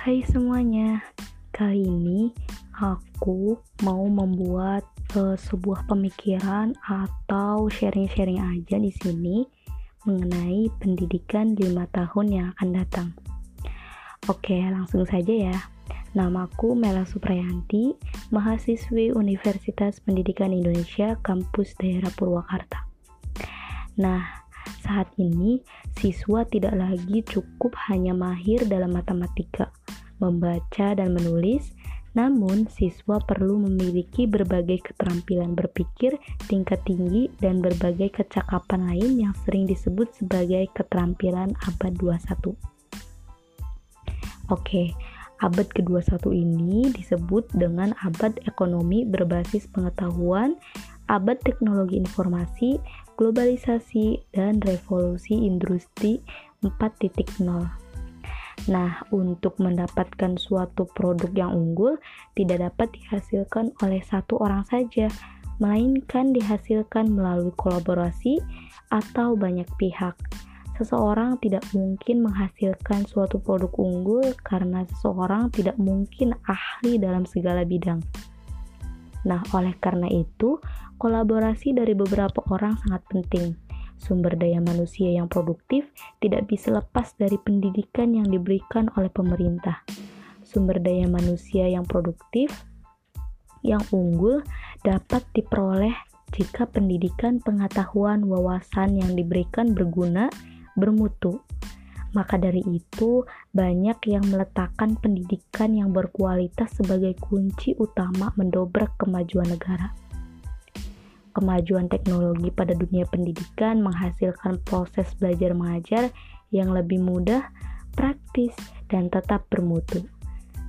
Hai semuanya, kali ini aku mau membuat uh, sebuah pemikiran atau sharing-sharing aja di sini mengenai pendidikan 5 tahun yang akan datang. Oke, langsung saja ya. Namaku Mela Suprayanti, mahasiswi Universitas Pendidikan Indonesia Kampus Daerah Purwakarta. Nah, saat ini siswa tidak lagi cukup hanya mahir dalam matematika, membaca dan menulis, namun siswa perlu memiliki berbagai keterampilan berpikir tingkat tinggi dan berbagai kecakapan lain yang sering disebut sebagai keterampilan abad 21. Oke, abad ke-21 ini disebut dengan abad ekonomi berbasis pengetahuan, abad teknologi informasi, globalisasi, dan revolusi industri 4.0. Nah, untuk mendapatkan suatu produk yang unggul tidak dapat dihasilkan oleh satu orang saja, melainkan dihasilkan melalui kolaborasi atau banyak pihak seseorang tidak mungkin menghasilkan suatu produk unggul karena seseorang tidak mungkin ahli dalam segala bidang. Nah, oleh karena itu, kolaborasi dari beberapa orang sangat penting. Sumber daya manusia yang produktif tidak bisa lepas dari pendidikan yang diberikan oleh pemerintah. Sumber daya manusia yang produktif yang unggul dapat diperoleh jika pendidikan pengetahuan wawasan yang diberikan berguna bermutu. Maka dari itu, banyak yang meletakkan pendidikan yang berkualitas sebagai kunci utama mendobrak kemajuan negara. Kemajuan teknologi pada dunia pendidikan menghasilkan proses belajar mengajar yang lebih mudah, praktis, dan tetap bermutu.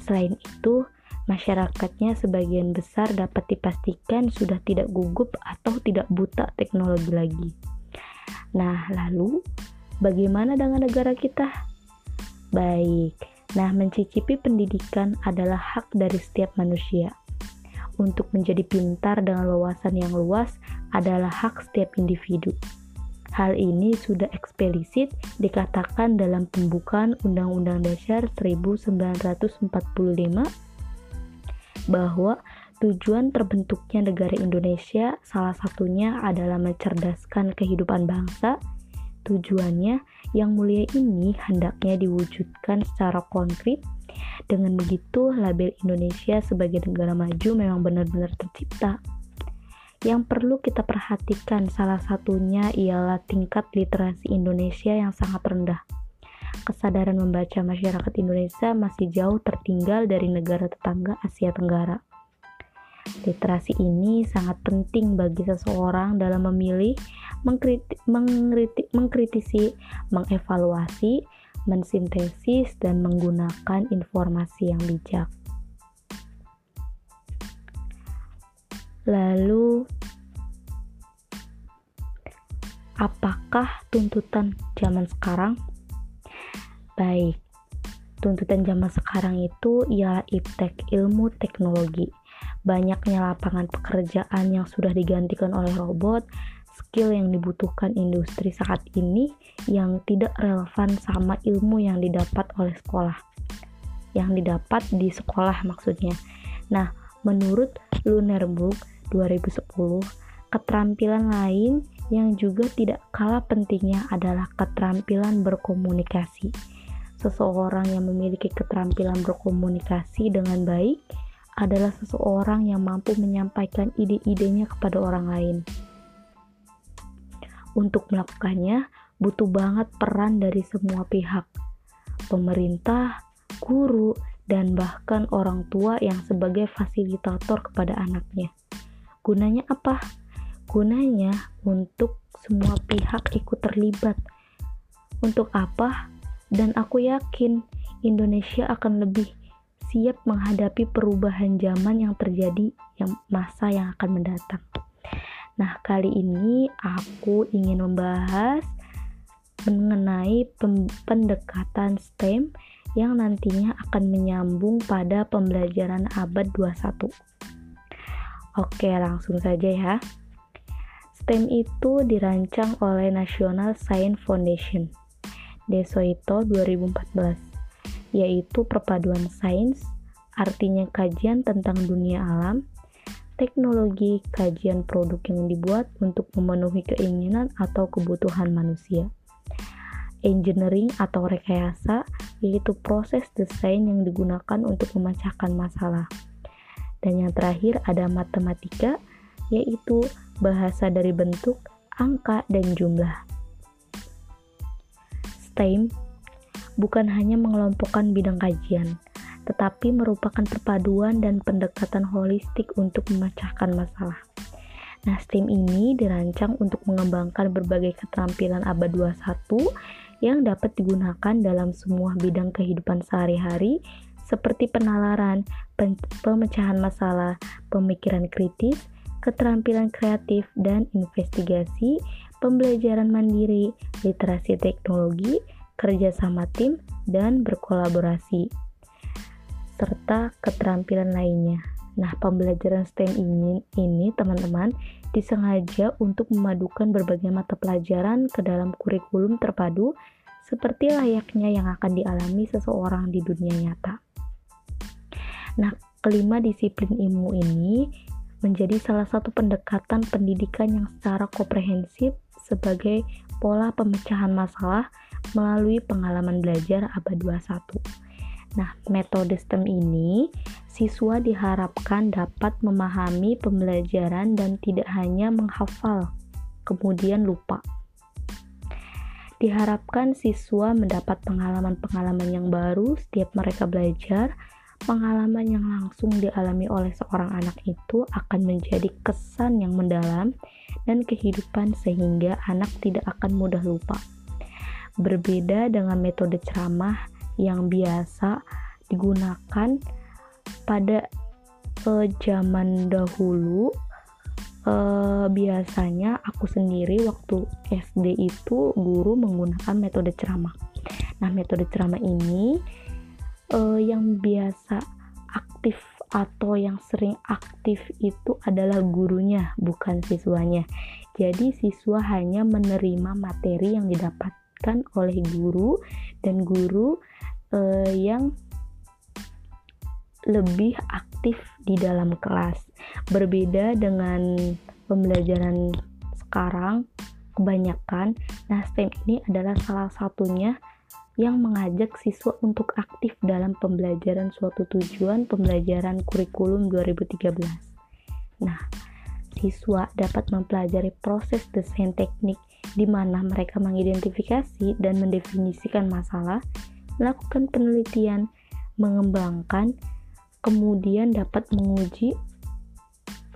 Selain itu, masyarakatnya sebagian besar dapat dipastikan sudah tidak gugup atau tidak buta teknologi lagi. Nah, lalu Bagaimana dengan negara kita? Baik, nah mencicipi pendidikan adalah hak dari setiap manusia. Untuk menjadi pintar dengan wawasan yang luas adalah hak setiap individu. Hal ini sudah eksplisit dikatakan dalam pembukaan Undang-Undang Dasar 1945 bahwa tujuan terbentuknya negara Indonesia salah satunya adalah mencerdaskan kehidupan bangsa, Tujuannya yang mulia ini hendaknya diwujudkan secara konkret. Dengan begitu, label Indonesia sebagai negara maju memang benar-benar tercipta. Yang perlu kita perhatikan salah satunya ialah tingkat literasi Indonesia yang sangat rendah. Kesadaran membaca masyarakat Indonesia masih jauh tertinggal dari negara tetangga Asia Tenggara. Literasi ini sangat penting bagi seseorang dalam memilih mengkritik, mengkritik, mengkritisi, mengevaluasi, mensintesis, dan menggunakan informasi yang bijak. Lalu, apakah tuntutan zaman sekarang? Baik, tuntutan zaman sekarang itu ialah iptek ilmu teknologi. Banyaknya lapangan pekerjaan yang sudah digantikan oleh robot, skill yang dibutuhkan industri saat ini yang tidak relevan sama ilmu yang didapat oleh sekolah. Yang didapat di sekolah maksudnya. Nah, menurut Lunerburg 2010, keterampilan lain yang juga tidak kalah pentingnya adalah keterampilan berkomunikasi. Seseorang yang memiliki keterampilan berkomunikasi dengan baik adalah seseorang yang mampu menyampaikan ide-idenya kepada orang lain. Untuk melakukannya, butuh banget peran dari semua pihak. Pemerintah, guru, dan bahkan orang tua yang sebagai fasilitator kepada anaknya. Gunanya apa? Gunanya untuk semua pihak ikut terlibat. Untuk apa? Dan aku yakin Indonesia akan lebih siap menghadapi perubahan zaman yang terjadi yang masa yang akan mendatang. Nah, kali ini aku ingin membahas mengenai pendekatan STEM yang nantinya akan menyambung pada pembelajaran abad 21. Oke, langsung saja ya. STEM itu dirancang oleh National Science Foundation, Desoito 2014, yaitu perpaduan sains, artinya kajian tentang dunia alam, teknologi, kajian produk yang dibuat untuk memenuhi keinginan atau kebutuhan manusia. Engineering atau rekayasa yaitu proses desain yang digunakan untuk memecahkan masalah. Dan yang terakhir ada matematika yaitu bahasa dari bentuk, angka, dan jumlah. STEM bukan hanya mengelompokkan bidang kajian, tetapi merupakan perpaduan dan pendekatan holistik untuk memecahkan masalah. Nah, STEAM ini dirancang untuk mengembangkan berbagai keterampilan abad 21 yang dapat digunakan dalam semua bidang kehidupan sehari-hari seperti penalaran, pemecahan masalah, pemikiran kritis, keterampilan kreatif dan investigasi, pembelajaran mandiri, literasi teknologi, kerja sama tim, dan berkolaborasi serta keterampilan lainnya. Nah, pembelajaran STEM ini ini teman-teman disengaja untuk memadukan berbagai mata pelajaran ke dalam kurikulum terpadu seperti layaknya yang akan dialami seseorang di dunia nyata. Nah, kelima disiplin ilmu ini menjadi salah satu pendekatan pendidikan yang secara komprehensif sebagai pola pemecahan masalah melalui pengalaman belajar abad 21. Nah, metode STEM ini siswa diharapkan dapat memahami pembelajaran dan tidak hanya menghafal, kemudian lupa. Diharapkan siswa mendapat pengalaman-pengalaman yang baru setiap mereka belajar. Pengalaman yang langsung dialami oleh seorang anak itu akan menjadi kesan yang mendalam dan kehidupan sehingga anak tidak akan mudah lupa. Berbeda dengan metode ceramah yang biasa digunakan pada uh, zaman dahulu uh, biasanya aku sendiri waktu SD itu guru menggunakan metode ceramah. Nah, metode ceramah ini uh, yang biasa aktif atau yang sering aktif itu adalah gurunya, bukan siswanya. Jadi siswa hanya menerima materi yang didapatkan oleh guru dan guru uh, yang lebih aktif di dalam kelas. Berbeda dengan pembelajaran sekarang, kebanyakan, nah STEM ini adalah salah satunya yang mengajak siswa untuk aktif dalam pembelajaran suatu tujuan pembelajaran kurikulum 2013. Nah, siswa dapat mempelajari proses desain teknik di mana mereka mengidentifikasi dan mendefinisikan masalah melakukan penelitian, mengembangkan, kemudian dapat menguji,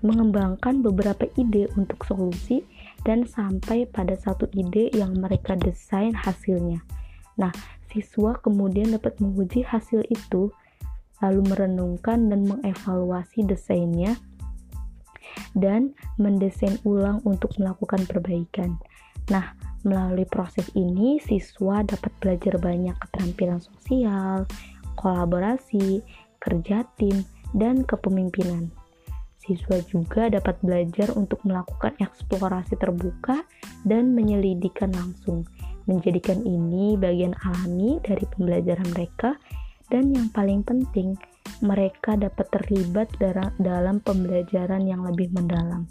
mengembangkan beberapa ide untuk solusi, dan sampai pada satu ide yang mereka desain hasilnya. Nah, siswa kemudian dapat menguji hasil itu, lalu merenungkan dan mengevaluasi desainnya, dan mendesain ulang untuk melakukan perbaikan. Nah, Melalui proses ini, siswa dapat belajar banyak keterampilan sosial, kolaborasi, kerja tim, dan kepemimpinan. Siswa juga dapat belajar untuk melakukan eksplorasi terbuka dan menyelidikan langsung, menjadikan ini bagian alami dari pembelajaran mereka, dan yang paling penting, mereka dapat terlibat dalam pembelajaran yang lebih mendalam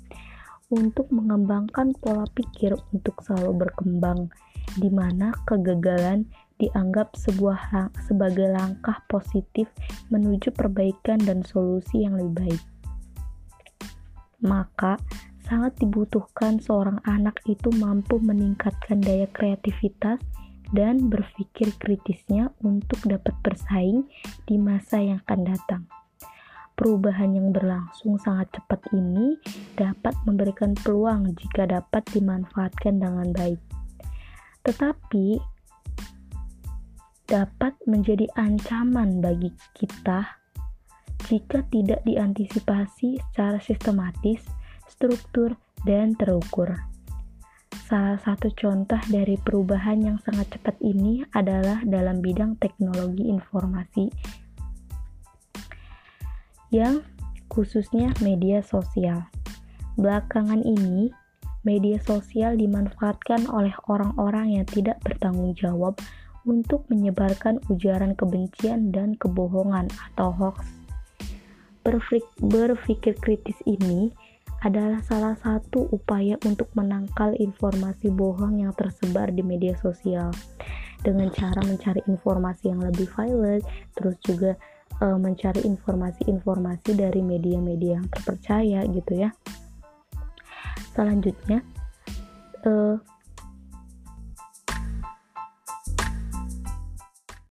untuk mengembangkan pola pikir untuk selalu berkembang, di mana kegagalan dianggap sebuah lang sebagai langkah positif menuju perbaikan dan solusi yang lebih baik. Maka, sangat dibutuhkan seorang anak itu mampu meningkatkan daya kreativitas dan berpikir kritisnya untuk dapat bersaing di masa yang akan datang. Perubahan yang berlangsung sangat cepat ini dapat memberikan peluang jika dapat dimanfaatkan dengan baik. Tetapi dapat menjadi ancaman bagi kita jika tidak diantisipasi secara sistematis, struktur, dan terukur. Salah satu contoh dari perubahan yang sangat cepat ini adalah dalam bidang teknologi informasi yang khususnya media sosial. Belakangan ini, media sosial dimanfaatkan oleh orang-orang yang tidak bertanggung jawab untuk menyebarkan ujaran kebencian dan kebohongan atau hoax. Berpikir kritis ini adalah salah satu upaya untuk menangkal informasi bohong yang tersebar di media sosial dengan cara mencari informasi yang lebih valid, terus juga uh, mencari informasi-informasi dari media-media yang terpercaya gitu ya. Selanjutnya, uh,